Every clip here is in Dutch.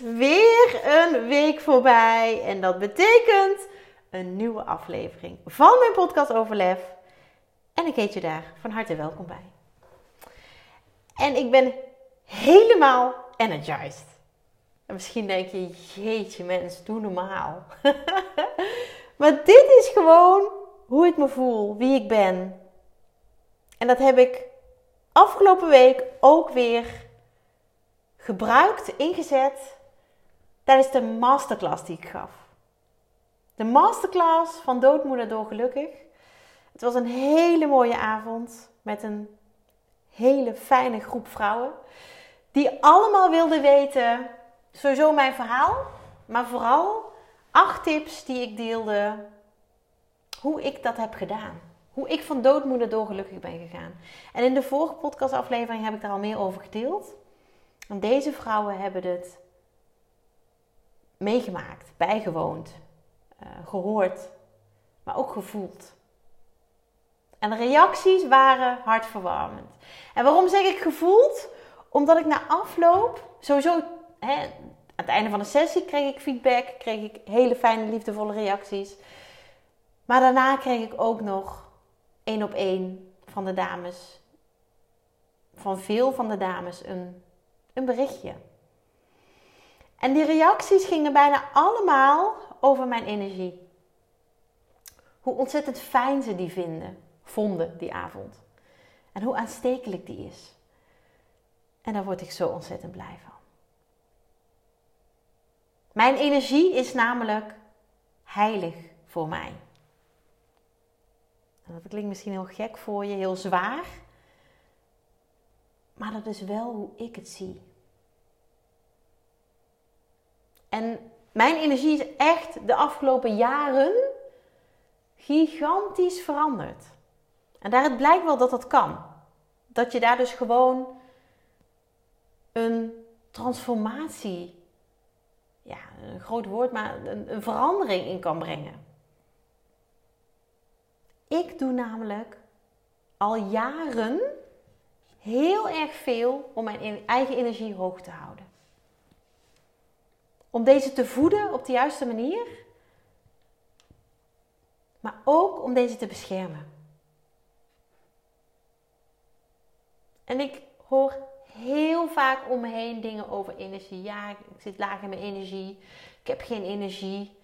Weer een week voorbij. En dat betekent een nieuwe aflevering van mijn podcast Overlef. En ik heet je daar van harte welkom bij. En ik ben helemaal energized. En misschien denk je, jeetje mens, doe normaal. maar dit is gewoon hoe ik me voel, wie ik ben. En dat heb ik afgelopen week ook weer gebruikt, ingezet tijdens de masterclass die ik gaf. De masterclass van Doodmoeder door Gelukkig. Het was een hele mooie avond met een hele fijne groep vrouwen. Die allemaal wilden weten, sowieso mijn verhaal, maar vooral acht tips die ik deelde, hoe ik dat heb gedaan. Hoe ik van doodmoeder door gelukkig ben gegaan. En in de vorige podcastaflevering heb ik daar al meer over gedeeld. En deze vrouwen hebben het meegemaakt, bijgewoond, uh, gehoord, maar ook gevoeld. En de reacties waren hartverwarmend. En waarom zeg ik gevoeld? Omdat ik na afloop, sowieso hè, aan het einde van de sessie kreeg ik feedback, kreeg ik hele fijne, liefdevolle reacties. Maar daarna kreeg ik ook nog één op één van de dames, van veel van de dames, een een berichtje. En die reacties gingen bijna allemaal over mijn energie. Hoe ontzettend fijn ze die vinden, vonden die avond. En hoe aanstekelijk die is. En daar word ik zo ontzettend blij van. Mijn energie is namelijk heilig voor mij. Dat klinkt misschien heel gek voor je, heel zwaar. Maar dat is wel hoe ik het zie. En mijn energie is echt de afgelopen jaren gigantisch veranderd. En daaruit blijkt wel dat dat kan. Dat je daar dus gewoon een transformatie, ja, een groot woord, maar een, een verandering in kan brengen. Ik doe namelijk al jaren heel erg veel om mijn eigen energie hoog te houden. Om deze te voeden op de juiste manier, maar ook om deze te beschermen. En ik hoor heel vaak om me heen dingen over energie. Ja, ik zit laag in mijn energie. Ik heb geen energie.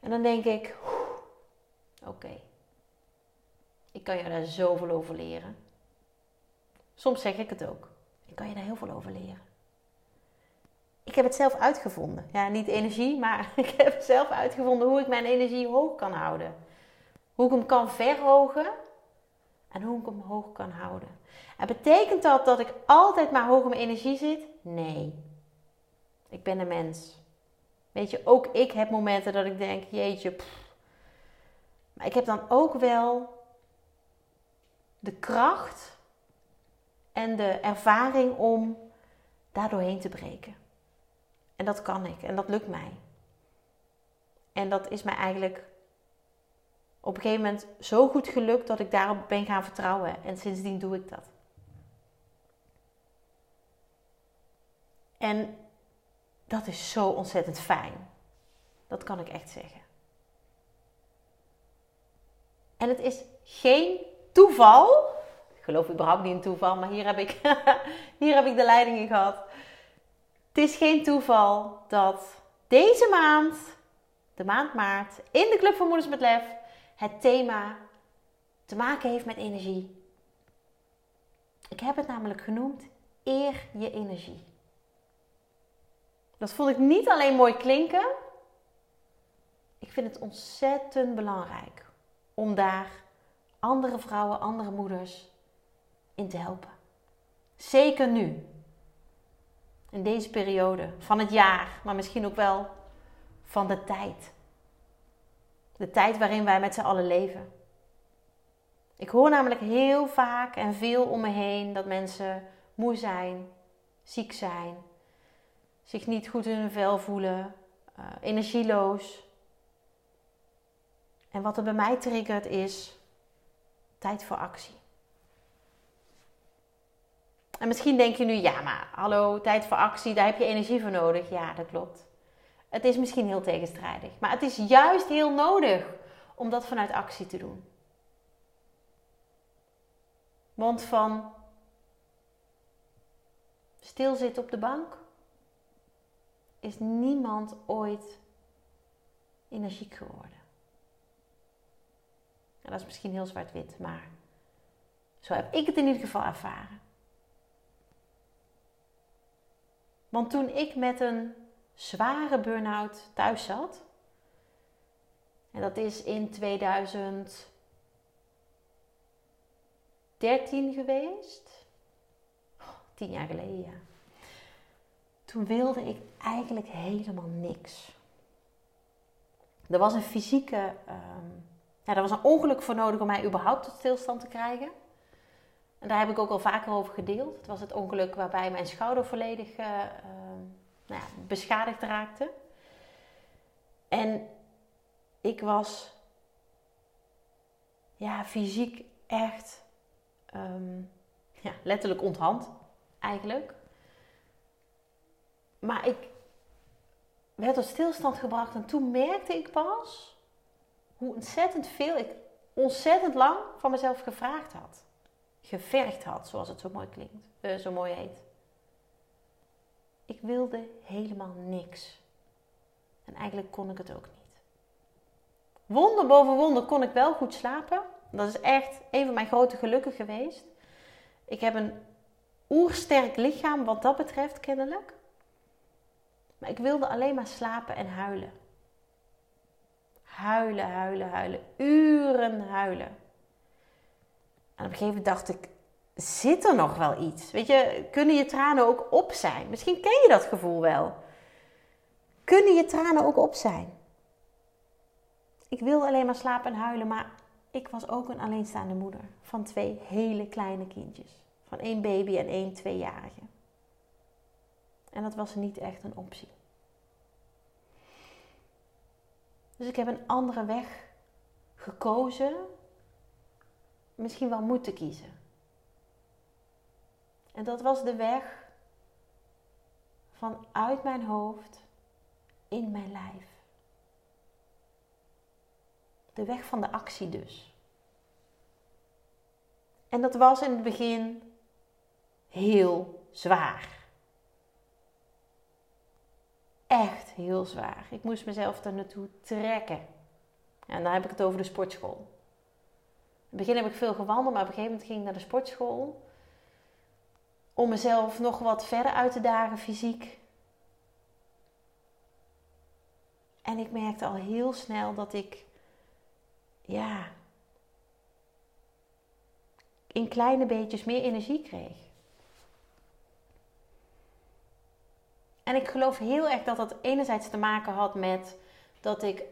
En dan denk ik, oké. Ik kan je daar zoveel over leren. Soms zeg ik het ook. Ik kan je daar heel veel over leren. Ik heb het zelf uitgevonden. Ja, niet energie, maar ik heb zelf uitgevonden hoe ik mijn energie hoog kan houden. Hoe ik hem kan verhogen en hoe ik hem hoog kan houden. En betekent dat dat ik altijd maar hoog in mijn energie zit? Nee. Ik ben een mens. Weet je, ook ik heb momenten dat ik denk, jeetje, maar ik heb dan ook wel de kracht en de ervaring om daar doorheen te breken. En dat kan ik en dat lukt mij. En dat is mij eigenlijk op een gegeven moment zo goed gelukt dat ik daarop ben gaan vertrouwen. En sindsdien doe ik dat. En dat is zo ontzettend fijn. Dat kan ik echt zeggen. En het is geen toeval ik geloof überhaupt niet in toeval, maar hier heb ik, hier heb ik de leiding in gehad. Het is geen toeval dat deze maand, de maand maart, in de Club van Moeders met Lef, het thema te maken heeft met energie. Ik heb het namelijk genoemd eer je energie. Dat vond ik niet alleen mooi klinken. Ik vind het ontzettend belangrijk om daar andere vrouwen, andere moeders in te helpen. Zeker nu. In deze periode van het jaar, maar misschien ook wel van de tijd. De tijd waarin wij met z'n allen leven. Ik hoor namelijk heel vaak en veel om me heen dat mensen moe zijn, ziek zijn, zich niet goed in hun vel voelen, uh, energieloos. En wat er bij mij triggert is tijd voor actie. En misschien denk je nu, ja, maar hallo, tijd voor actie, daar heb je energie voor nodig. Ja, dat klopt. Het is misschien heel tegenstrijdig, maar het is juist heel nodig om dat vanuit actie te doen. Want van stilzitten op de bank is niemand ooit energiek geworden. En dat is misschien heel zwart-wit, maar zo heb ik het in ieder geval ervaren. Want toen ik met een zware burn-out thuis zat, en dat is in 2013 geweest, oh, tien jaar geleden, ja. Toen wilde ik eigenlijk helemaal niks. Er was een fysieke, um, ja, er was een ongeluk voor nodig om mij überhaupt tot stilstand te krijgen. En daar heb ik ook al vaker over gedeeld. Het was het ongeluk waarbij mijn schouder volledig uh, nou ja, beschadigd raakte. En ik was ja, fysiek echt um, ja, letterlijk onthand, eigenlijk. Maar ik werd tot stilstand gebracht en toen merkte ik pas hoe ontzettend veel ik ontzettend lang van mezelf gevraagd had gevergd had, zoals het zo mooi klinkt, uh, zo mooi heet. Ik wilde helemaal niks. En eigenlijk kon ik het ook niet. Wonder boven wonder kon ik wel goed slapen. Dat is echt een van mijn grote gelukken geweest. Ik heb een oersterk lichaam wat dat betreft, kennelijk. Maar ik wilde alleen maar slapen en huilen. Huilen, huilen, huilen. Uren huilen. En op een gegeven moment dacht ik, zit er nog wel iets? Weet je, kunnen je tranen ook op zijn? Misschien ken je dat gevoel wel. Kunnen je tranen ook op zijn? Ik wilde alleen maar slapen en huilen, maar ik was ook een alleenstaande moeder van twee hele kleine kindjes. Van één baby en één tweejarige. En dat was niet echt een optie. Dus ik heb een andere weg gekozen misschien wel moeten kiezen. En dat was de weg vanuit mijn hoofd in mijn lijf. De weg van de actie dus. En dat was in het begin heel zwaar. Echt heel zwaar. Ik moest mezelf er naartoe trekken. En dan heb ik het over de sportschool. In het begin heb ik veel gewandeld, maar op een gegeven moment ging ik naar de sportschool. Om mezelf nog wat verder uit te dagen fysiek. En ik merkte al heel snel dat ik, ja, in kleine beetjes meer energie kreeg. En ik geloof heel erg dat dat enerzijds te maken had met dat ik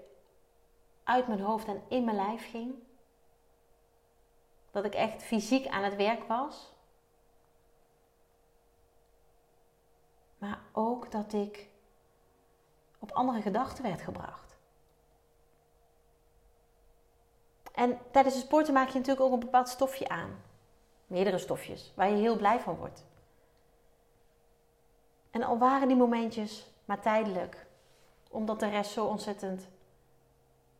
uit mijn hoofd en in mijn lijf ging. Dat ik echt fysiek aan het werk was. Maar ook dat ik op andere gedachten werd gebracht. En tijdens het sporten maak je natuurlijk ook een bepaald stofje aan. Meerdere stofjes, waar je heel blij van wordt. En al waren die momentjes maar tijdelijk, omdat de rest zo ontzettend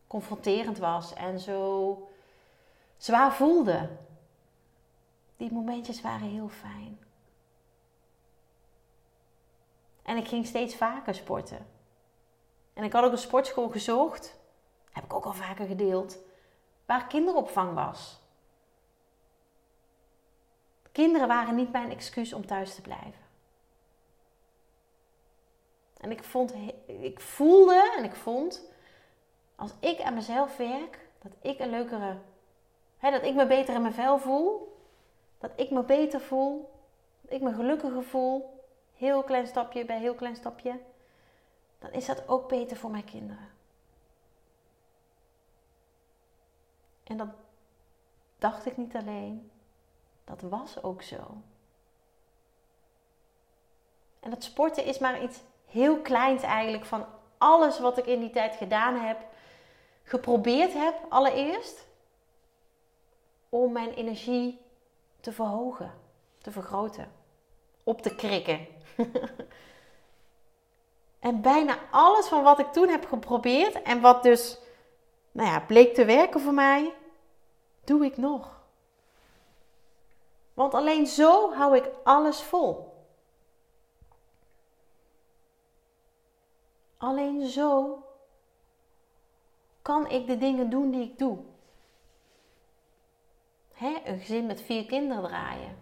confronterend was en zo zwaar voelde. Die momentjes waren heel fijn. En ik ging steeds vaker sporten. En ik had ook een sportschool gezocht, heb ik ook al vaker gedeeld, waar kinderopvang was. Kinderen waren niet mijn excuus om thuis te blijven. En ik, vond, ik voelde en ik vond, als ik aan mezelf werk, dat ik een leukere dat ik me beter in mijn vel voel. Dat ik me beter voel. Dat ik me gelukkiger voel. Heel klein stapje bij heel klein stapje. dan is dat ook beter voor mijn kinderen. En dat dacht ik niet alleen, dat was ook zo. En dat sporten is maar iets heel kleins eigenlijk van alles wat ik in die tijd gedaan heb, geprobeerd heb allereerst om mijn energie te verhogen, te vergroten, op te krikken. en bijna alles van wat ik toen heb geprobeerd en wat dus nou ja, bleek te werken voor mij, doe ik nog. Want alleen zo hou ik alles vol. Alleen zo kan ik de dingen doen die ik doe. Hè, een gezin met vier kinderen draaien.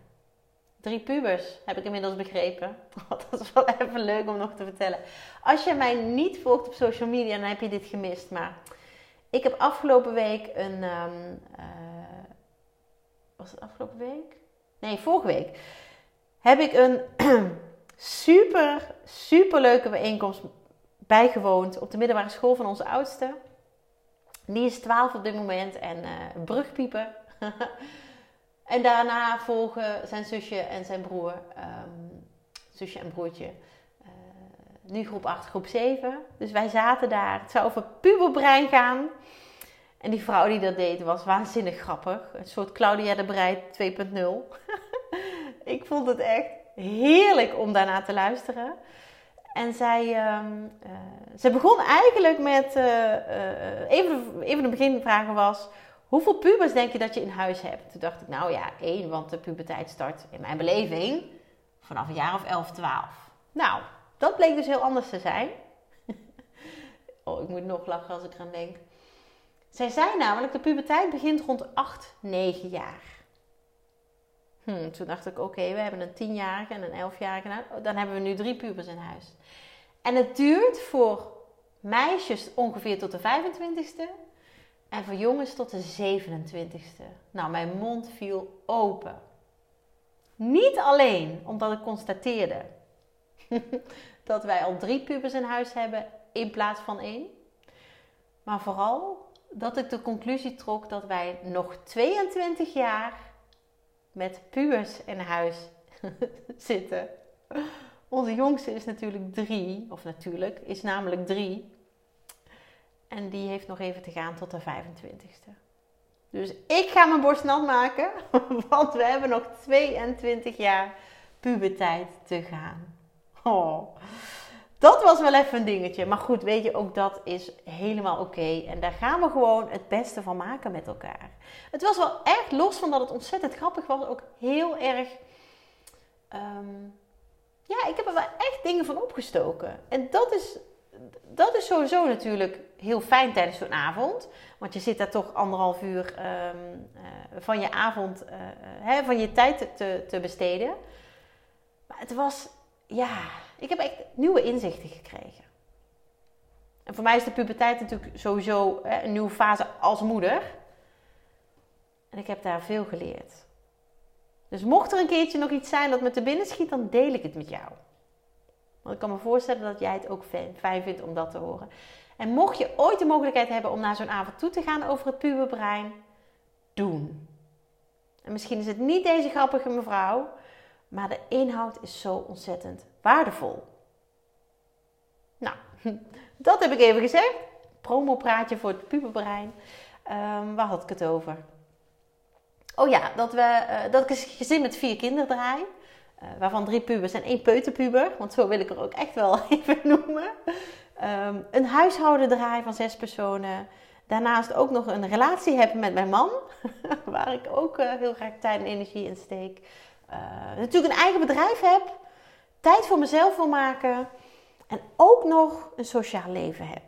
Drie pubers, heb ik inmiddels begrepen. Dat is wel even leuk om nog te vertellen. Als je mij niet volgt op social media, dan heb je dit gemist. Maar ik heb afgelopen week een. Um, was het afgelopen week? Nee, vorige week. Heb ik een super, super leuke bijeenkomst bijgewoond op de middelbare school van onze oudste. Die is 12 op dit moment en brugpiepen. en daarna volgen zijn zusje en zijn broer, um, zusje en broertje, uh, nu groep 8, groep 7. Dus wij zaten daar. Het zou over puberbrein gaan. En die vrouw die dat deed was waanzinnig grappig. Een soort Claudia de Breij 2.0. ik vond het echt heerlijk om daarna te luisteren. En zij, ze begon eigenlijk met, uh, even, even de beginvragen was, hoeveel pubers denk je dat je in huis hebt? Toen dacht ik, nou ja, één, want de puberteit start in mijn beleving vanaf een jaar of 11, 12. Nou, dat bleek dus heel anders te zijn. oh, ik moet nog lachen als ik eraan denk. Zij zei namelijk, de puberteit begint rond 8, 9 jaar. Hm, toen dacht ik, oké, we hebben een tienjarige en een elfjarige. Nou, dan hebben we nu drie pubers in huis. En het duurt voor meisjes ongeveer tot de 25ste. En voor jongens tot de 27ste. Nou, mijn mond viel open. Niet alleen omdat ik constateerde dat wij al drie pubers in huis hebben in plaats van één. Maar vooral dat ik de conclusie trok dat wij nog 22 jaar met pubers in huis zitten. Onze jongste is natuurlijk drie, of natuurlijk, is namelijk drie. En die heeft nog even te gaan tot de 25ste. Dus ik ga mijn borst nat maken, want we hebben nog 22 jaar puberteit te gaan. Oh. Dat was wel even een dingetje. Maar goed, weet je, ook dat is helemaal oké. En daar gaan we gewoon het beste van maken met elkaar. Het was wel echt, los van dat het ontzettend grappig was, ook heel erg. Ehm, ja, ik heb er wel echt dingen van opgestoken. En dat is, dat is sowieso natuurlijk heel fijn tijdens zo'n avond. Want je zit daar toch anderhalf uur ehm, eh, van je avond, uh, hè, van je tijd te, te besteden. Maar het was, ja, ik heb echt nieuwe inzichten gekregen. En voor mij is de puberteit natuurlijk sowieso een nieuwe fase als moeder. En ik heb daar veel geleerd. Dus mocht er een keertje nog iets zijn dat me te binnen schiet, dan deel ik het met jou. Want ik kan me voorstellen dat jij het ook fijn vindt om dat te horen. En mocht je ooit de mogelijkheid hebben om naar zo'n avond toe te gaan over het puberbrein, doen. En misschien is het niet deze grappige mevrouw, maar de inhoud is zo ontzettend waardevol. Nou, dat heb ik even gezegd. Promopraatje voor het puberbrein. Um, waar had ik het over? Oh ja, dat, we, uh, dat ik een gezin met vier kinderen draai. Uh, waarvan drie pubers en één peuterpuber. Want zo wil ik er ook echt wel even noemen. Um, een huishouden draai van zes personen. Daarnaast ook nog een relatie hebben met mijn man. waar ik ook uh, heel graag tijd en energie in steek. natuurlijk een eigen bedrijf heb tijd voor mezelf wil maken en ook nog een sociaal leven heb.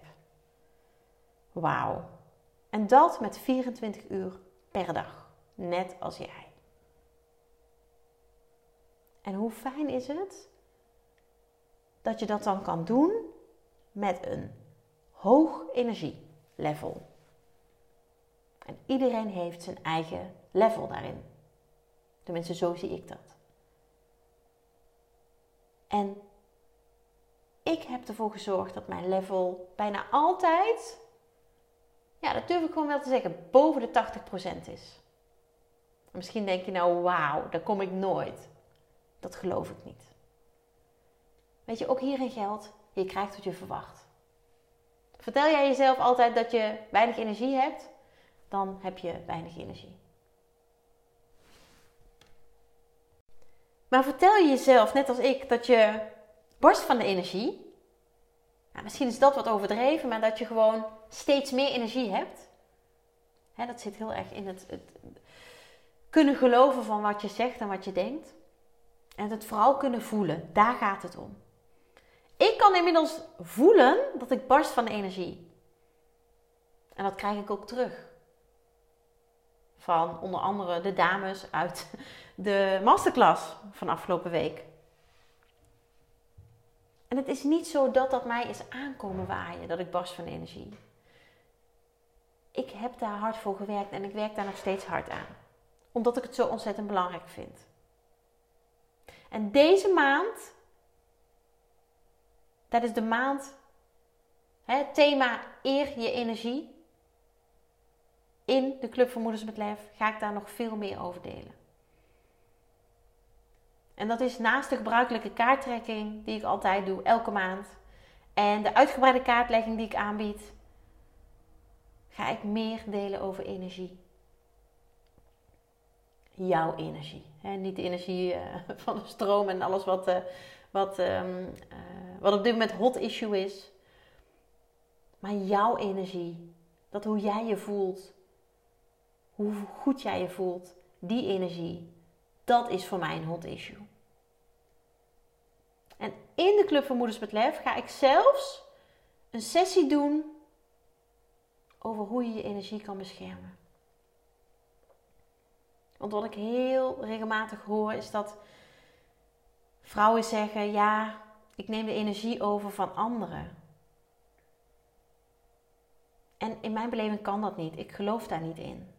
Wauw. En dat met 24 uur per dag, net als jij. En hoe fijn is het dat je dat dan kan doen met een hoog energielevel. En iedereen heeft zijn eigen level daarin. Tenminste, zo zie ik dat. En ik heb ervoor gezorgd dat mijn level bijna altijd, ja, dat durf ik gewoon wel te zeggen, boven de 80% is. Misschien denk je nou, wauw, daar kom ik nooit. Dat geloof ik niet. Weet je, ook hierin geldt, je krijgt wat je verwacht. Vertel jij jezelf altijd dat je weinig energie hebt, dan heb je weinig energie. Maar vertel je jezelf, net als ik, dat je borst van de energie. Nou, misschien is dat wat overdreven, maar dat je gewoon steeds meer energie hebt. dat zit heel erg in het, het, kunnen geloven van wat je zegt en wat je denkt. En het vooral kunnen voelen. Daar gaat het om. Ik kan inmiddels voelen dat ik barst van energie. En dat krijg ik ook terug. Van onder andere de dames uit de masterclass van afgelopen week. En het is niet zo dat dat mij is aankomen waaien, dat ik barst van energie. Ik heb daar hard voor gewerkt en ik werk daar nog steeds hard aan. Omdat ik het zo ontzettend belangrijk vind. En deze maand, dat is de maand, het thema eer je energie. In de Club voor Moeders met Lef ga ik daar nog veel meer over delen. En dat is naast de gebruikelijke kaarttrekking die ik altijd doe, elke maand. En de uitgebreide kaartlegging die ik aanbied, ga ik meer delen over energie. Jouw energie. Niet de energie uh, van de stroom en alles wat, uh, wat, um, uh, wat op dit moment hot issue is. Maar jouw energie. Dat hoe jij je voelt. Hoe goed jij je voelt. Die energie. Dat is voor mij een hot issue. En in de Club van Moeders met Lef ga ik zelfs een sessie doen over hoe je je energie kan beschermen. Want wat ik heel regelmatig hoor is dat vrouwen zeggen: Ja, ik neem de energie over van anderen. En in mijn beleving kan dat niet. Ik geloof daar niet in.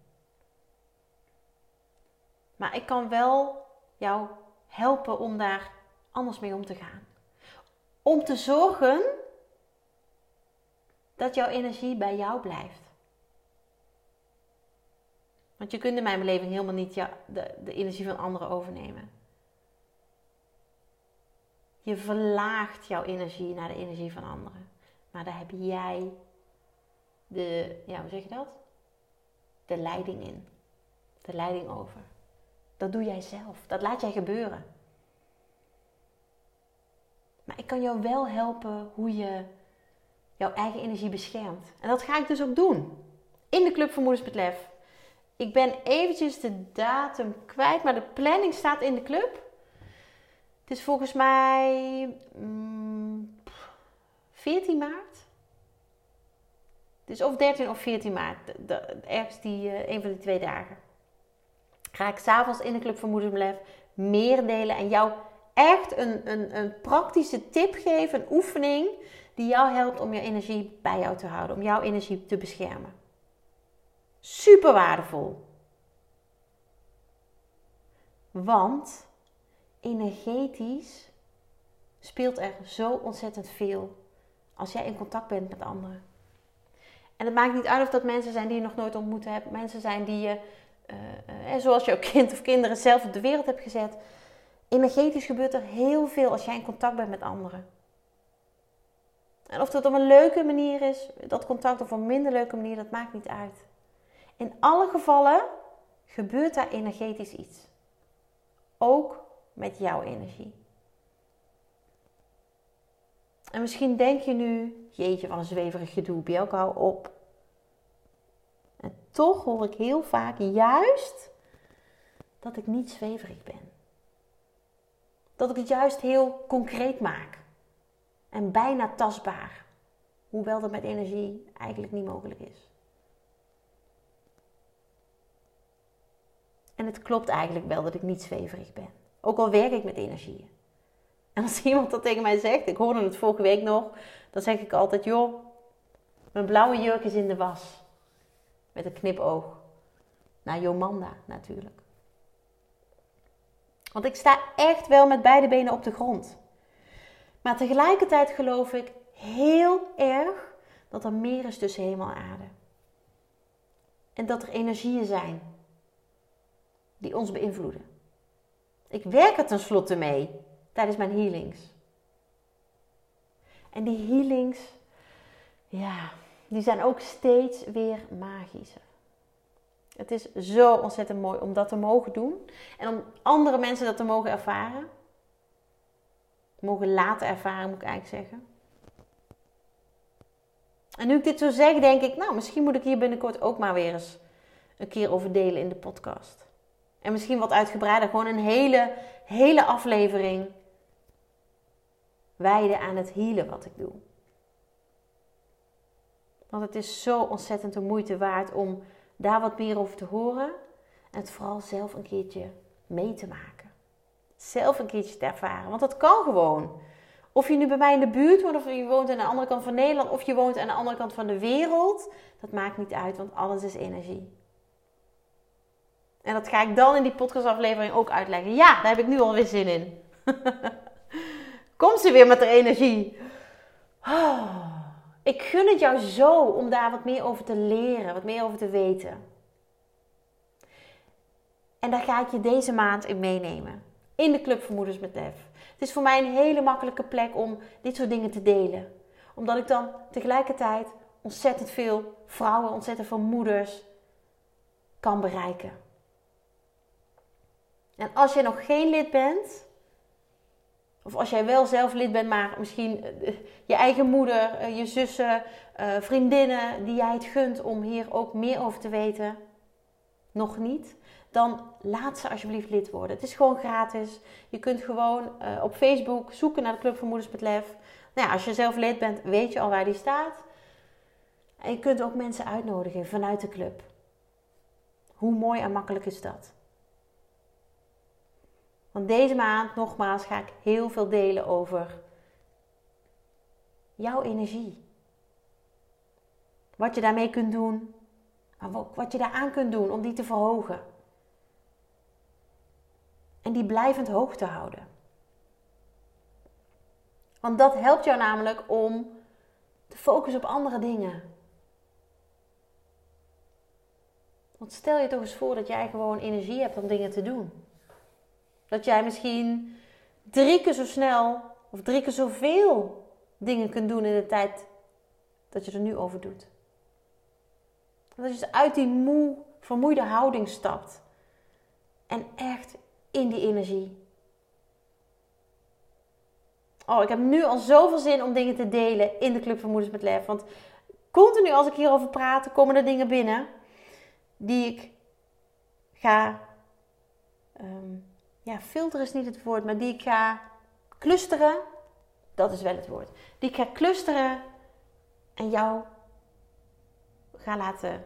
Maar ik kan wel jou helpen om daar anders mee om te gaan. Om te zorgen dat jouw energie bij jou blijft. Want je kunt in mijn beleving helemaal niet de, energie van anderen overnemen. Je verlaagt jouw energie naar de energie van anderen. Maar daar heb jij de, ja, hoe zeg je dat? De leiding in. De leiding over. Dat doe jij zelf. Dat laat jij gebeuren. Maar ik kan jou wel helpen hoe je jouw eigen energie beschermt. En dat ga ik dus ook doen. In de Club voor Moeders. Ik ben eventjes de datum kwijt, maar de planning staat in de club. Het is volgens mij mm, 14 maart. Het is of 13 of 14 maart. Ergens die, uh, een van die twee dagen. Ga ik s'avonds in de Club voor Moeders met Lef meer delen en jou echt een, een, een praktische tip geven, een oefening die jou helpt om je energie bij jou te houden, om jouw energie te beschermen. Super waardevol. Want energetisch speelt er zo ontzettend veel als jij in contact bent met anderen. En het maakt niet uit of dat mensen zijn die je nog nooit ontmoet hebt, mensen zijn die je, uh, uh, zoals jouw kind of kinderen zelf op de wereld hebt gezet. Energetisch gebeurt er heel veel als jij in contact bent met anderen. En of dat op een leuke manier is, dat contact, of op een minder leuke manier, dat maakt niet uit. In alle gevallen gebeurt daar energetisch iets. Ook met jouw energie. En misschien denk je nu, jeetje, wat een zweverig gedoe, Bielke, hou op. En toch hoor ik heel vaak juist dat ik niet zweverig ben dat ik het juist heel concreet maak. En bijna tastbaar. Hoewel dat met energie eigenlijk niet mogelijk is. En het klopt eigenlijk wel dat ik niet zweverig ben. Ook al werk ik met energieën. En als iemand dat tegen mij zegt, ik hoorde het vorige week nog, dan zeg ik altijd: joh, mijn blauwe jurk is in de was. Met een knipoog. Naar Jomanda natuurlijk. Want ik sta echt wel met beide benen op de grond. Maar tegelijkertijd geloof ik heel erg dat er meer is tussen hemel en aarde. En dat er energieën zijn die ons beïnvloeden. Ik werk er tenslotte mee tijdens mijn healings. En die healings, ja, die zijn ook steeds weer magischer. Het is zo ontzettend mooi om dat te mogen doen. En om andere mensen dat te mogen ervaren. Mogen laten ervaren, moet ik eigenlijk zeggen. En nu ik dit zo zeg, denk ik, nou, misschien moet ik hier binnenkort ook maar weer eens een keer over delen in de podcast. En misschien wat uitgebreider, gewoon een hele, hele aflevering wijden aan het healen wat ik doe. Want het is zo ontzettend de moeite waard om daar wat meer over te horen. En het vooral zelf een keertje mee te maken. Zelf een keertje te ervaren. Want dat kan gewoon. Of je nu bij mij in de buurt woont, of je woont aan de andere kant van Nederland, of je woont aan de andere kant van de wereld. Dat maakt niet uit, want alles is energie. En dat ga ik dan in die podcastaflevering ook uitleggen. Ja, daar heb ik nu alweer zin in. Kom ze weer met de energie. Oh, ik gun het jou zo om daar wat meer over te leren, wat meer over te weten. En daar ga ik je deze maand in meenemen. In de Club Vermoeders met Lef. Het is voor mij een hele makkelijke plek om dit soort dingen te delen. Omdat ik dan tegelijkertijd ontzettend veel vrouwen, ontzettend veel moeders kan bereiken. En als je nog geen lid bent, of als jij wel zelf lid bent, maar misschien eh, je eigen moeder, eh, je zussen, eh, vriendinnen die jij het gunt om hier ook meer over te weten, nog niet, dan laat ze alsjeblieft lid worden. Het is gewoon gratis. Je kunt gewoon op Facebook zoeken naar de Club van Moeders met Lef. Nou ja, als je zelf lid bent, weet je al waar die staat. En je kunt ook mensen uitnodigen vanuit de club. Hoe mooi en makkelijk is dat? Want deze maand, nogmaals, ga ik heel veel delen over jouw energie. Wat je daarmee kunt doen, maar wat je daaraan kunt doen om die te verhogen. En die blijvend hoog te houden. Want dat helpt jou namelijk om te focussen op andere dingen. Want stel je toch eens voor dat jij gewoon energie hebt om dingen te doen. Dat jij misschien drie keer zo snel of drie keer zoveel dingen kunt doen in de tijd dat je er nu over doet. Dat je dus uit die moe, vermoeide houding stapt. En echt in die energie. Oh, ik heb nu al zoveel zin om dingen te delen in de Club van met Lef. Want continu als ik hierover praat, komen er dingen binnen die ik ga um, ja, filter is niet het woord, maar die ik ga clusteren. Dat is wel het woord. Die ik ga clusteren en jou ga laten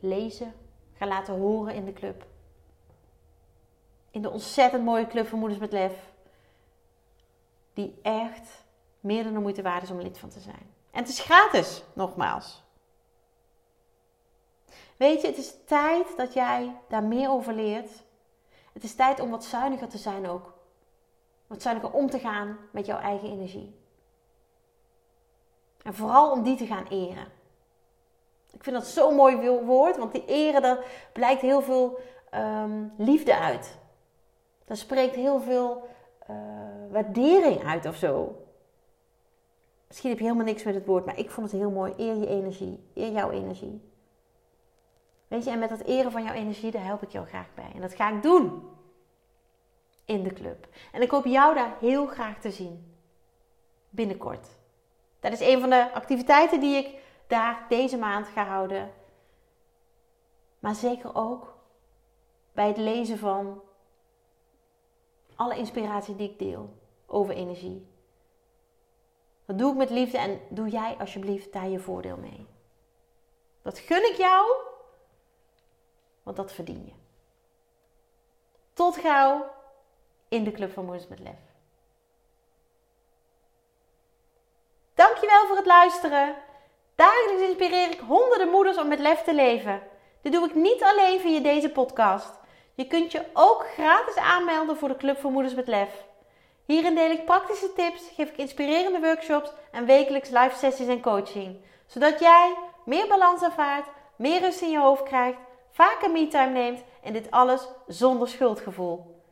lezen, ga laten horen in de club. In de ontzettend mooie club van Moeders met Lef. Die echt meer dan de moeite waard is om lid van te zijn. En het is gratis, nogmaals. Weet je, het is tijd dat jij daar meer over leert. Het is tijd om wat zuiniger te zijn ook. Wat zuiniger om te gaan met jouw eigen energie. En vooral om die te gaan eren. Ik vind dat zo'n mooi woord, want die eren, daar blijkt heel veel um, liefde uit. Daar spreekt heel veel uh, waardering uit of zo. Misschien heb je helemaal niks met het woord, maar ik vond het heel mooi. Eer je energie, eer jouw energie. Weet je, en met dat eren van jouw energie, daar help ik jou graag bij. En dat ga ik doen in de club. En ik hoop jou daar heel graag te zien. Binnenkort. Dat is een van de activiteiten die ik daar deze maand ga houden. Maar zeker ook bij het lezen van alle inspiratie die ik deel over energie. Dat doe ik met liefde en doe jij alsjeblieft daar je voordeel mee. Dat gun ik jou want dat verdien je. Tot gauw in de Club van Moeders met Lef. Dankjewel voor het luisteren. Dagelijks inspireer ik honderden moeders om met lef te leven. Dit doe ik niet alleen via deze podcast. Je kunt je ook gratis aanmelden voor de Club van Moeders met Lef. Hierin deel ik praktische tips, geef ik inspirerende workshops en wekelijks live sessies en coaching. Zodat jij meer balans ervaart, meer rust in je hoofd krijgt, vaker me-time neemt en dit alles zonder schuldgevoel.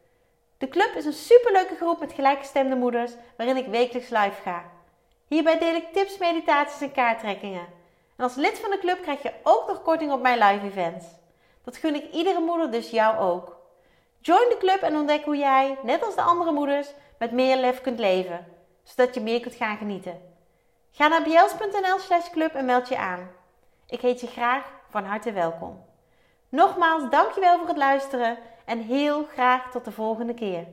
De club is een superleuke groep met gelijkgestemde moeders waarin ik wekelijks live ga. Hierbij deel ik tips, meditaties en kaarttrekkingen. En als lid van de club krijg je ook nog korting op mijn live events. Dat gun ik iedere moeder, dus jou ook. Join de club en ontdek hoe jij, net als de andere moeders, met meer lef kunt leven, zodat je meer kunt gaan genieten. Ga naar bjels.nl slash club en meld je aan. Ik heet je graag van harte welkom. Nogmaals, dankjewel voor het luisteren en heel graag tot de volgende keer.